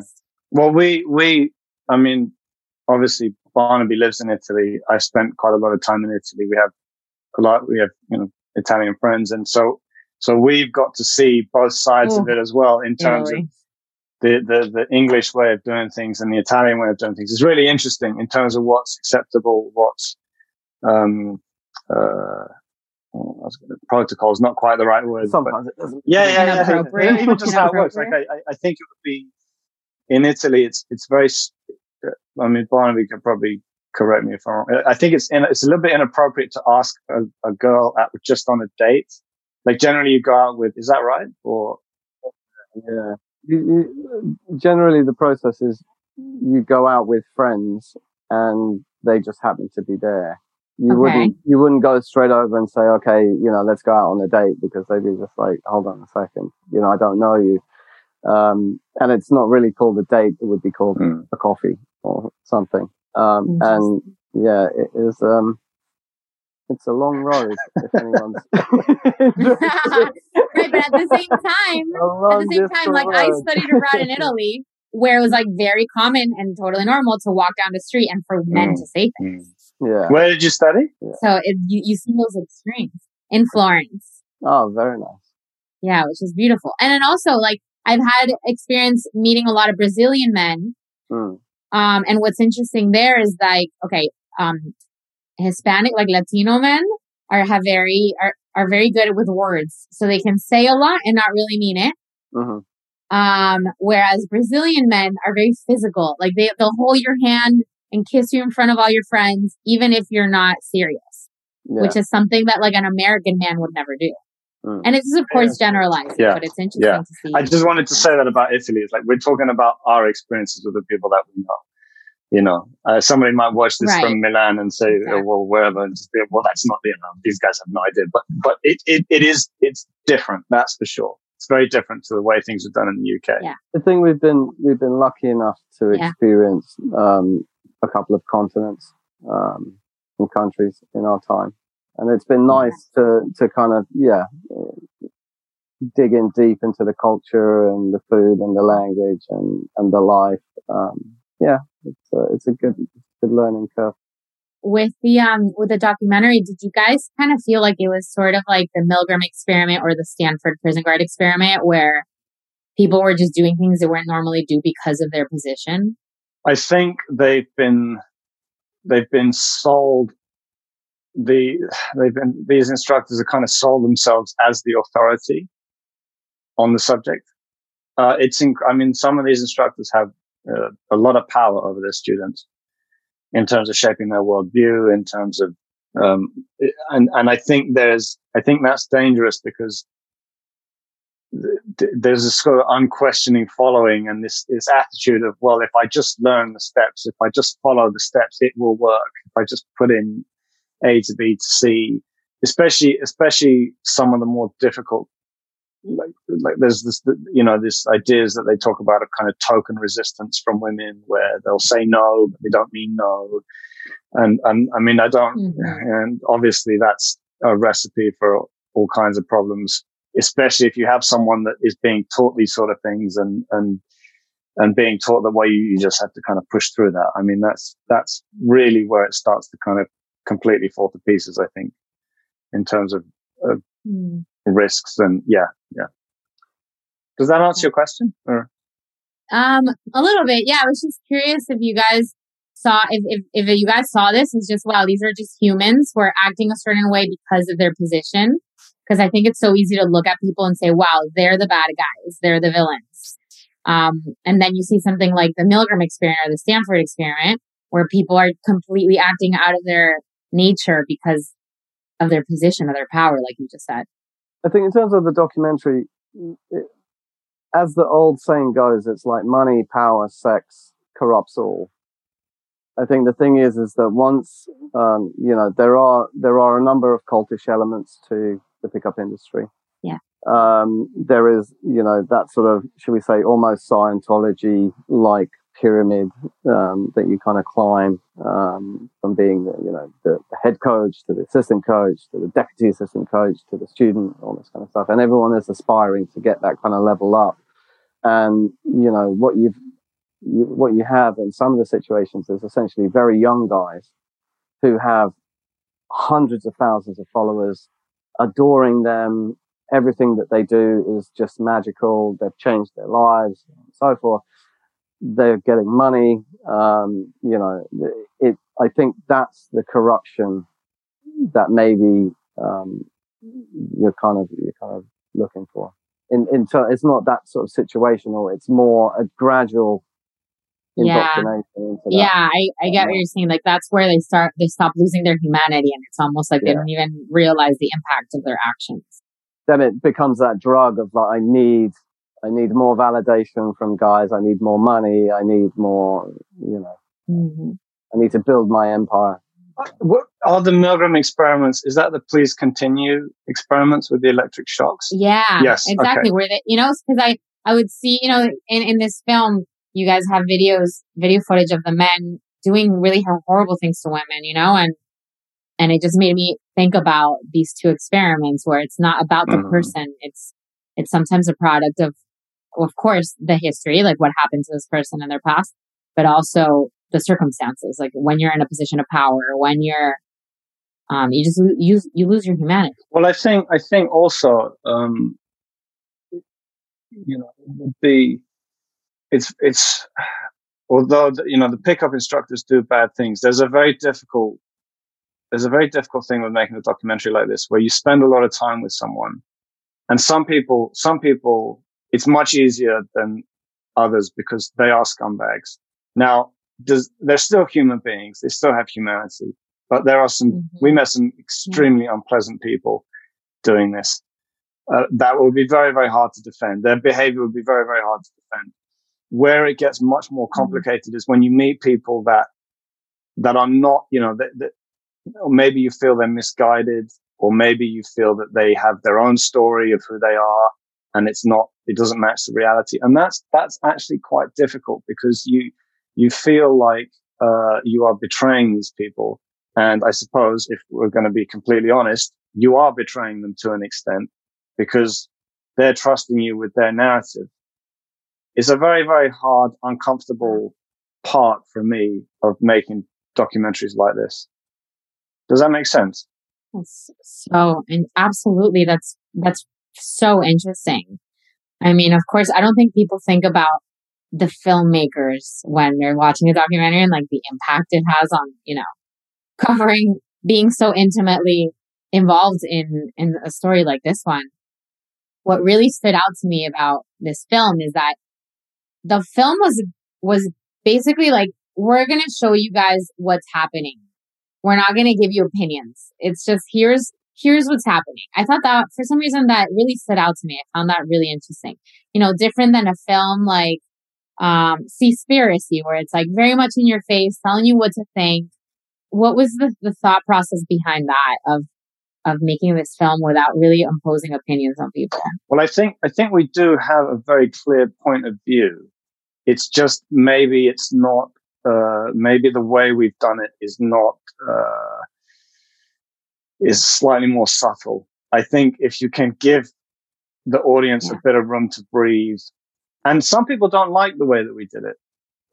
well we we i mean obviously barnaby lives in italy. I spent quite a lot of time in italy. We have a lot we have you know italian friends and so so we've got to see both sides Ooh. of it as well in terms of the, the, the English way of doing things and the Italian way of doing things. It's really interesting in terms of what's acceptable, what's, um, uh, protocol is not quite the right word. Sometimes it doesn't. Yeah, yeah, yeah. yeah. Even just how it works. Like I, I think it would be in Italy. It's it's very. I mean, Barnaby could probably correct me if I'm wrong. I think it's in, it's a little bit inappropriate to ask a, a girl at, just on a date like generally you go out with, is that right? Or, yeah. You, you, generally the process is you go out with friends and they just happen to be there. You okay. wouldn't, you wouldn't go straight over and say, okay, you know, let's go out on a date because they'd be just like, hold on a second. You know, I don't know you. Um, and it's not really called a date. It would be called mm. a coffee or something. Um, and yeah, it is, um, it's a long road if anyone's right but at the same time at the same time like road. i studied abroad in italy where it was like very common and totally normal to walk down the street and for men mm. to say things. Yeah. Where did you study? So it, you, you see those extremes in florence. Oh very nice. Yeah which is beautiful. And then also like i've had experience meeting a lot of brazilian men mm. Um and what's interesting there is like okay um Hispanic, like Latino men are have very are, are very good with words. So they can say a lot and not really mean it. Uh-huh. Um, whereas Brazilian men are very physical. Like they, they'll hold your hand and kiss you in front of all your friends, even if you're not serious, yeah. which is something that like an American man would never do. Mm. And it's of course generalized, yeah. but it's interesting yeah. to see. I just wanted to say that about Italy. It's like we're talking about our experiences with the people that we know you know, uh, somebody might watch this right. from Milan and say, exactly. oh, well, wherever, and just be, well, that's not the, you know, these guys have no idea. But, but it, it, it is, it's different. That's for sure. It's very different to the way things are done in the UK. Yeah. I think we've been, we've been lucky enough to yeah. experience, um, a couple of continents, um, and countries in our time. And it's been nice to, to kind of, yeah, dig in deep into the culture and the food and the language and, and the life. Um, yeah, it's a, it's a good good learning curve. With the um with the documentary, did you guys kind of feel like it was sort of like the Milgram experiment or the Stanford prison guard experiment, where people were just doing things they wouldn't normally do because of their position? I think they've been they've been sold the they've been these instructors have kind of sold themselves as the authority on the subject. Uh, it's inc- I mean some of these instructors have uh, a lot of power over their students in terms of shaping their worldview, in terms of, um, and, and I think there's, I think that's dangerous because th- there's a sort of unquestioning following and this, this attitude of, well, if I just learn the steps, if I just follow the steps, it will work. If I just put in A to B to C, especially, especially some of the more difficult like like there's this you know this ideas that they talk about of kind of token resistance from women where they'll say no but they don't mean no and and i mean i don't mm-hmm. and obviously that's a recipe for all kinds of problems especially if you have someone that is being taught these sort of things and and and being taught that way you, you just have to kind of push through that i mean that's that's really where it starts to kind of completely fall to pieces i think in terms of, of mm risks and yeah, yeah. Does that answer your question? Or? Um, a little bit. Yeah, I was just curious if you guys saw if, if if you guys saw this it's just wow these are just humans who are acting a certain way because of their position because i think it's so easy to look at people and say wow they're the bad guys they're the villains um, and then you see something like the milgram experiment or the stanford experiment where people are completely acting out of their nature because of their position or their power like you just said I think in terms of the documentary, it, as the old saying goes, it's like money, power, sex corrupts all. I think the thing is, is that once, um, you know, there are, there are a number of cultish elements to the pickup industry. Yeah. um, there is, you know, that sort of, should we say, almost Scientology like pyramid um, that you kind of climb um, from being, you know, the, the, head coach to the assistant coach to the deputy assistant coach to the student, all this kind of stuff. And everyone is aspiring to get that kind of level up. And you know what you've you, what you have in some of the situations is essentially very young guys who have hundreds of thousands of followers adoring them. Everything that they do is just magical. They've changed their lives and so forth they're getting money. Um, you know, it. I think that's the corruption that maybe um, you're kind of you're kind of looking for. In in ter- it's not that sort of situational. It's more a gradual indoctrination. Yeah, yeah I, I get what you're saying. Like that's where they start. They stop losing their humanity, and it's almost like yeah. they don't even realize the impact of their actions. Then it becomes that drug of like I need I need more validation from guys. I need more money. I need more, you know, mm-hmm. I need to build my empire. What are the Milgram experiments? Is that the please continue experiments with the electric shocks? Yeah. Yes. Exactly. Okay. Where they, you know, because I, I would see, you know, in, in this film, you guys have videos, video footage of the men doing really horrible things to women, you know, and, and it just made me think about these two experiments where it's not about the mm-hmm. person. It's, it's sometimes a product of of course, the history, like what happened to this person in their past, but also the circumstances, like when you're in a position of power, when you're, um, you just you you lose your humanity. Well, I think I think also, um, you know, the it's it's although the, you know the pickup instructors do bad things. There's a very difficult there's a very difficult thing with making a documentary like this, where you spend a lot of time with someone, and some people some people it's much easier than others because they are scumbags. Now, does, they're still human beings. They still have humanity, but there are some, mm-hmm. we met some extremely yeah. unpleasant people doing this. Uh, that will be very, very hard to defend. Their behavior would be very, very hard to defend. Where it gets much more mm-hmm. complicated mm-hmm. is when you meet people that, that are not, you know, that, that, maybe you feel they're misguided, or maybe you feel that they have their own story of who they are, and it's not it doesn't match the reality. And that's that's actually quite difficult because you you feel like uh, you are betraying these people. And i suppose if we're going to be completely honest you are betraying them to an extent because they're trusting you with their narrative. It's a very very hard uncomfortable part for me of making documentaries like this. Does that make sense? So and absolutely that's that's so interesting. I mean, of course, I don't think people think about the filmmakers when they're watching a documentary and like the impact it has on, you know, covering being so intimately involved in, in a story like this one. What really stood out to me about this film is that the film was, was basically like, we're going to show you guys what's happening. We're not going to give you opinions. It's just here's here's what's happening. I thought that for some reason that really stood out to me. I found that really interesting. You know, different than a film like um Seaspiracy, where it's like very much in your face, telling you what to think. What was the, the thought process behind that of of making this film without really imposing opinions on people? Well, I think I think we do have a very clear point of view. It's just maybe it's not uh, maybe the way we've done it is not uh, is slightly more subtle. I think if you can give the audience a bit of room to breathe, and some people don't like the way that we did it.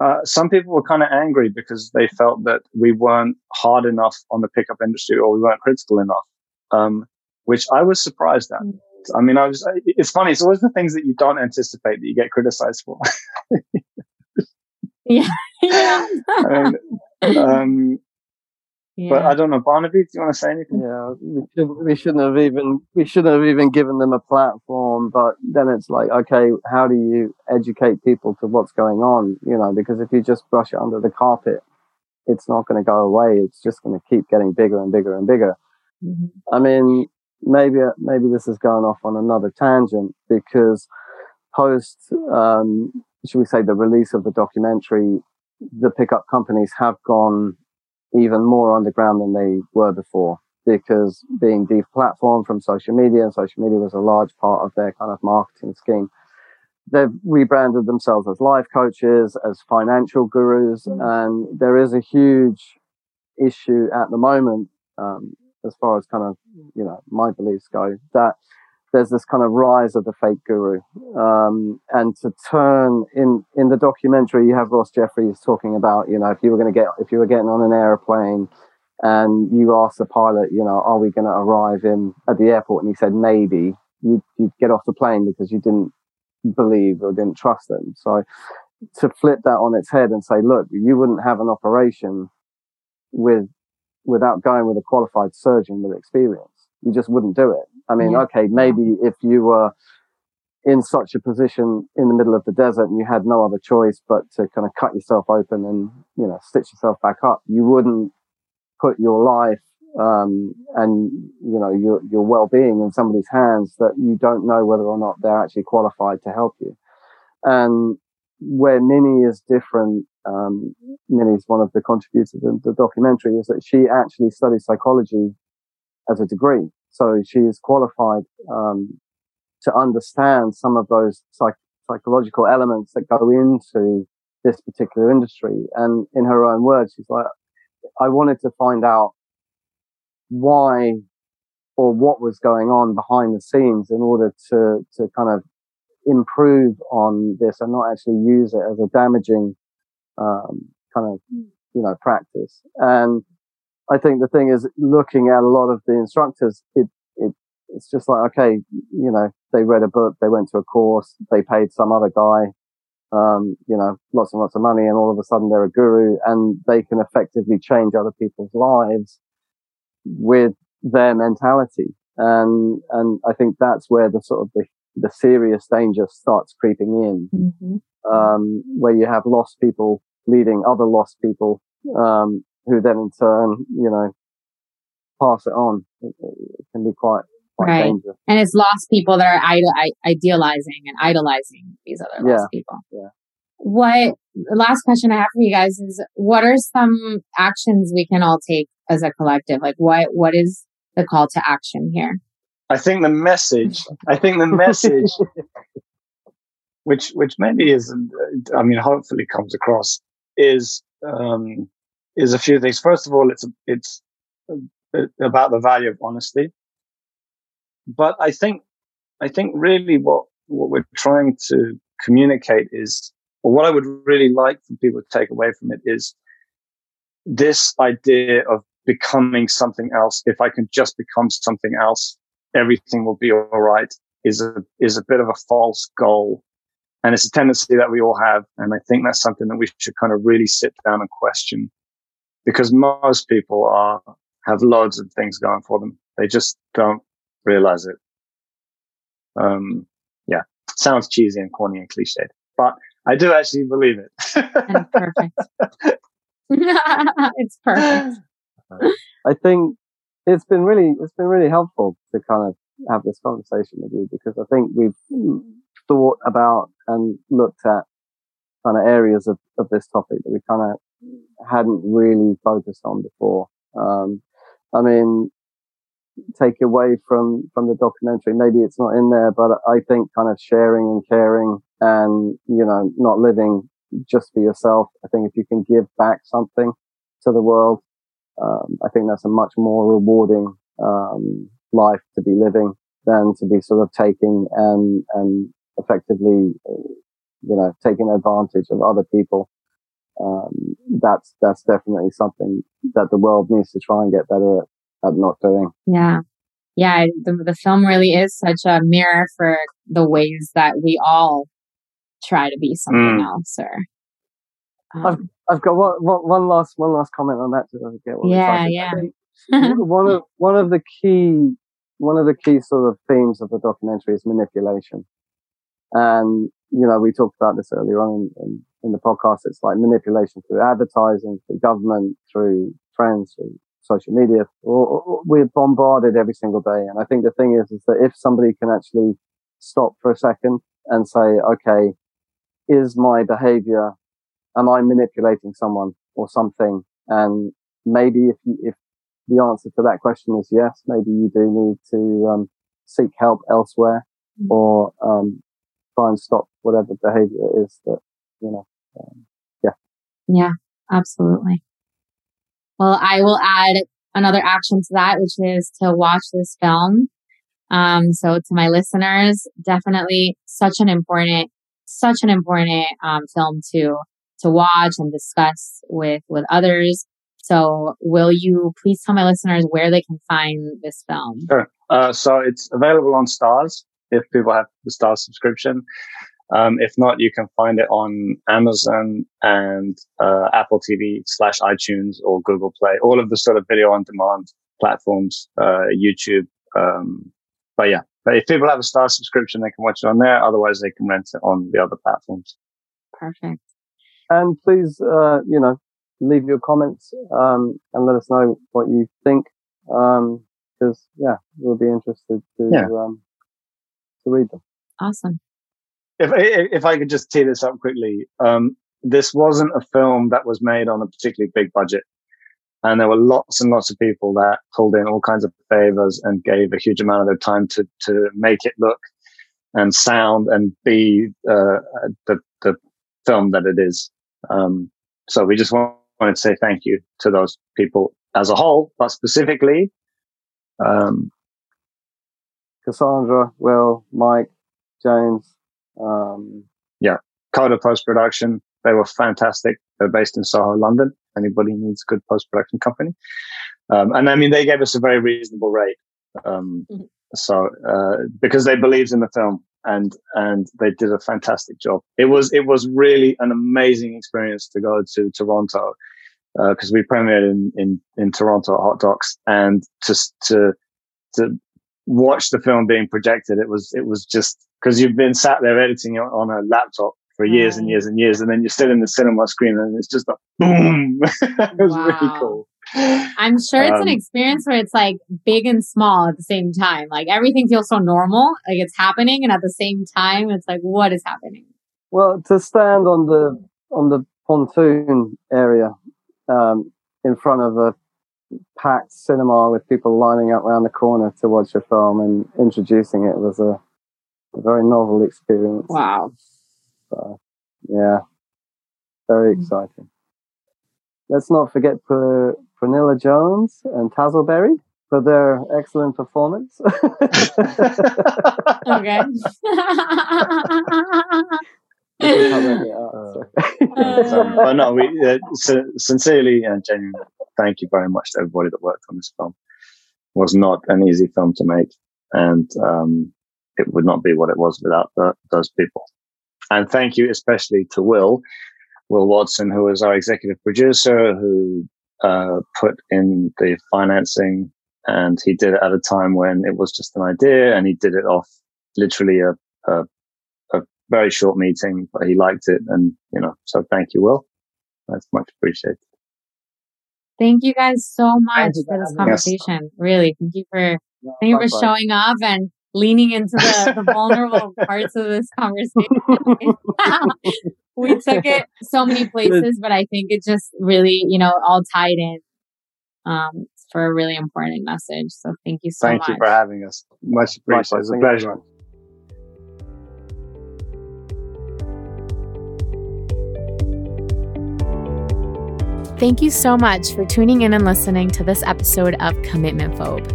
Uh, some people were kind of angry because they felt that we weren't hard enough on the pickup industry or we weren't critical enough, um, which I was surprised at. Mm. I mean, I was, it's funny. It's always the things that you don't anticipate that you get criticized for. yeah. yeah. I mean, um, yeah. But I don't know, Barnaby. Do you want to say anything? Yeah, we shouldn't, we shouldn't have even we shouldn't have even given them a platform. But then it's like, okay, how do you educate people to what's going on? You know, because if you just brush it under the carpet, it's not going to go away. It's just going to keep getting bigger and bigger and bigger. Mm-hmm. I mean, maybe maybe this is going off on another tangent because post, um, should we say, the release of the documentary, the pickup companies have gone even more underground than they were before. because being deplatformed from social media and social media was a large part of their kind of marketing scheme. They've rebranded themselves as life coaches, as financial gurus, mm. and there is a huge issue at the moment, um, as far as kind of, you know, my beliefs go, that there's this kind of rise of the fake guru. Um, and to turn in, in the documentary, you have Ross Jeffries talking about, you know, if you were going to get, if you were getting on an airplane and you asked the pilot, you know, are we going to arrive in at the airport? And he said, maybe you'd, you'd get off the plane because you didn't believe or didn't trust them. So to flip that on its head and say, look, you wouldn't have an operation with, without going with a qualified surgeon with experience. You just wouldn't do it. I mean, yeah. okay, maybe if you were in such a position in the middle of the desert and you had no other choice but to kind of cut yourself open and, you know, stitch yourself back up, you wouldn't put your life, um, and, you know, your, your well-being in somebody's hands that you don't know whether or not they're actually qualified to help you. And where Minnie is different, um, Minnie's one of the contributors in the documentary is that she actually studied psychology as a degree. So she is qualified um, to understand some of those psych- psychological elements that go into this particular industry. And in her own words, she's like, I wanted to find out why or what was going on behind the scenes in order to, to kind of improve on this and not actually use it as a damaging, um, kind of, you know, practice. And I think the thing is looking at a lot of the instructors, it, it, it's just like, okay, you know, they read a book, they went to a course, they paid some other guy, um, you know, lots and lots of money and all of a sudden they're a guru and they can effectively change other people's lives with their mentality. And, and I think that's where the sort of the, the serious danger starts creeping in, mm-hmm. um, where you have lost people leading other lost people, um, who then in turn, you know, pass it on. It, it can be quite, quite right. dangerous. And it's lost people that are ide- idealizing and idolizing these other lost yeah. people. Yeah. What the last question I have for you guys is what are some actions we can all take as a collective? Like what what is the call to action here? I think the message I think the message which which maybe is I mean hopefully comes across is um is a few things. First of all, it's it's uh, about the value of honesty. But I think I think really what what we're trying to communicate is, or what I would really like for people to take away from it is this idea of becoming something else. If I can just become something else, everything will be all right. Is a is a bit of a false goal, and it's a tendency that we all have. And I think that's something that we should kind of really sit down and question because most people are have loads of things going for them. They just don't realize it. Um, yeah, sounds cheesy and corny and cliched, but I do actually believe it. perfect. it's perfect. I think it's been really, it's been really helpful to kind of have this conversation with you because I think we've thought about and looked at kind of areas of, of this topic that we kind of hadn't really focused on before. Um, I mean, take away from, from the documentary, maybe it's not in there, but I think kind of sharing and caring and, you know, not living just for yourself. I think if you can give back something to the world, um, I think that's a much more rewarding, um, life to be living than to be sort of taking and, and effectively, you know, taking advantage of other people um, that's that's definitely something that the world needs to try and get better at, at not doing. Yeah, yeah. The, the film really is such a mirror for the ways that we all try to be something mm. else. Or um, I've I've got one, one, one last one last comment on that. To get yeah, yeah. one of one of the key one of the key sort of themes of the documentary is manipulation, and you know we talked about this earlier on in, in in the podcast, it's like manipulation through advertising, through government, through friends, through social media. We're bombarded every single day. And I think the thing is, is that if somebody can actually stop for a second and say, okay, is my behavior, am I manipulating someone or something? And maybe if you, if the answer to that question is yes. Maybe you do need to um, seek help elsewhere mm-hmm. or um, try and stop whatever behavior it is that, you know, um, yeah. Yeah, absolutely. Well, I will add another action to that, which is to watch this film. Um, so to my listeners, definitely such an important, such an important, um, film to, to watch and discuss with, with others. So will you please tell my listeners where they can find this film? Sure. Uh, so it's available on Starz if people have the Starz subscription. Um, if not, you can find it on Amazon and uh, Apple TV slash iTunes or Google Play, all of the sort of video on demand platforms, uh, YouTube. Um, but yeah, but if people have a Starz subscription, they can watch it on there. Otherwise, they can rent it on the other platforms. Perfect. And please, uh, you know, leave your comments um, and let us know what you think. Because um, yeah, we'll be interested to yeah. To read them. Awesome. If if I could just tee this up quickly, um, this wasn't a film that was made on a particularly big budget, and there were lots and lots of people that pulled in all kinds of favors and gave a huge amount of their time to to make it look and sound and be uh, the the film that it is. Um, so we just want wanted to say thank you to those people as a whole, but specifically, um, Cassandra, Will, Mike, James. Um, yeah, Coda Post Production. They were fantastic. They're based in Soho, London. Anybody needs a good post production company. Um, and I mean, they gave us a very reasonable rate. Um, mm-hmm. So, uh, because they believed in the film and and they did a fantastic job. It was it was really an amazing experience to go to Toronto because uh, we premiered in, in in Toronto at Hot Docs and just to to watch the film being projected, it was it was just because you've been sat there editing on a laptop for years and years and years, and then you're still in the cinema screen, and it's just a boom. it was wow. really cool. I'm sure it's um, an experience where it's like big and small at the same time. Like everything feels so normal, like it's happening, and at the same time, it's like, what is happening? Well, to stand on the on the pontoon area um, in front of a packed cinema with people lining up around the corner to watch a film and introducing it was a, a very novel experience. Wow. So, yeah, very mm. exciting. Let's not forget Pr- Pernilla Jones and Tazzleberry for their excellent performance. okay. uh, but no, we uh, sincerely and genuinely thank you very much to everybody that worked on this film. It was not an easy film to make, and um, it would not be what it was without the, those people. And thank you especially to Will, Will Watson, who was our executive producer, who uh, put in the financing, and he did it at a time when it was just an idea, and he did it off literally a, a, a very short meeting, but he liked it, and you know, so thank you, Will. That's much appreciated. Thank you guys so much for this conversation. Yes. Really, thank you for no, thank you for showing up and leaning into the, the vulnerable parts of this conversation. we took it so many places, but I think it just really, you know, all tied in um, for a really important message. So thank you so thank much. Thank you for having us. Much appreciated. It's a pleasure. Thank you so much for tuning in and listening to this episode of Commitment Phobe.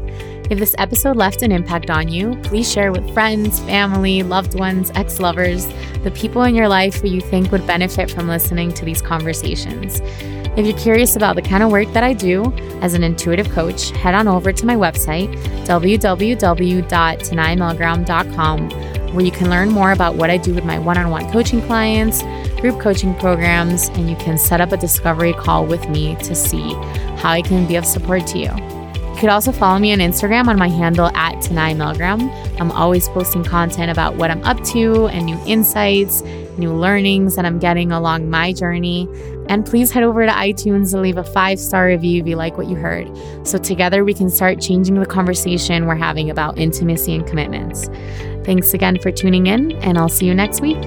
If this episode left an impact on you, please share with friends, family, loved ones, ex lovers, the people in your life who you think would benefit from listening to these conversations. If you're curious about the kind of work that I do as an intuitive coach, head on over to my website, www.tanaimilgram.com, where you can learn more about what I do with my one on one coaching clients group coaching programs, and you can set up a discovery call with me to see how I can be of support to you. You could also follow me on Instagram on my handle at Tanai Milgram. I'm always posting content about what I'm up to and new insights, new learnings that I'm getting along my journey. And please head over to iTunes and leave a five star review if you like what you heard. So together we can start changing the conversation we're having about intimacy and commitments. Thanks again for tuning in, and I'll see you next week.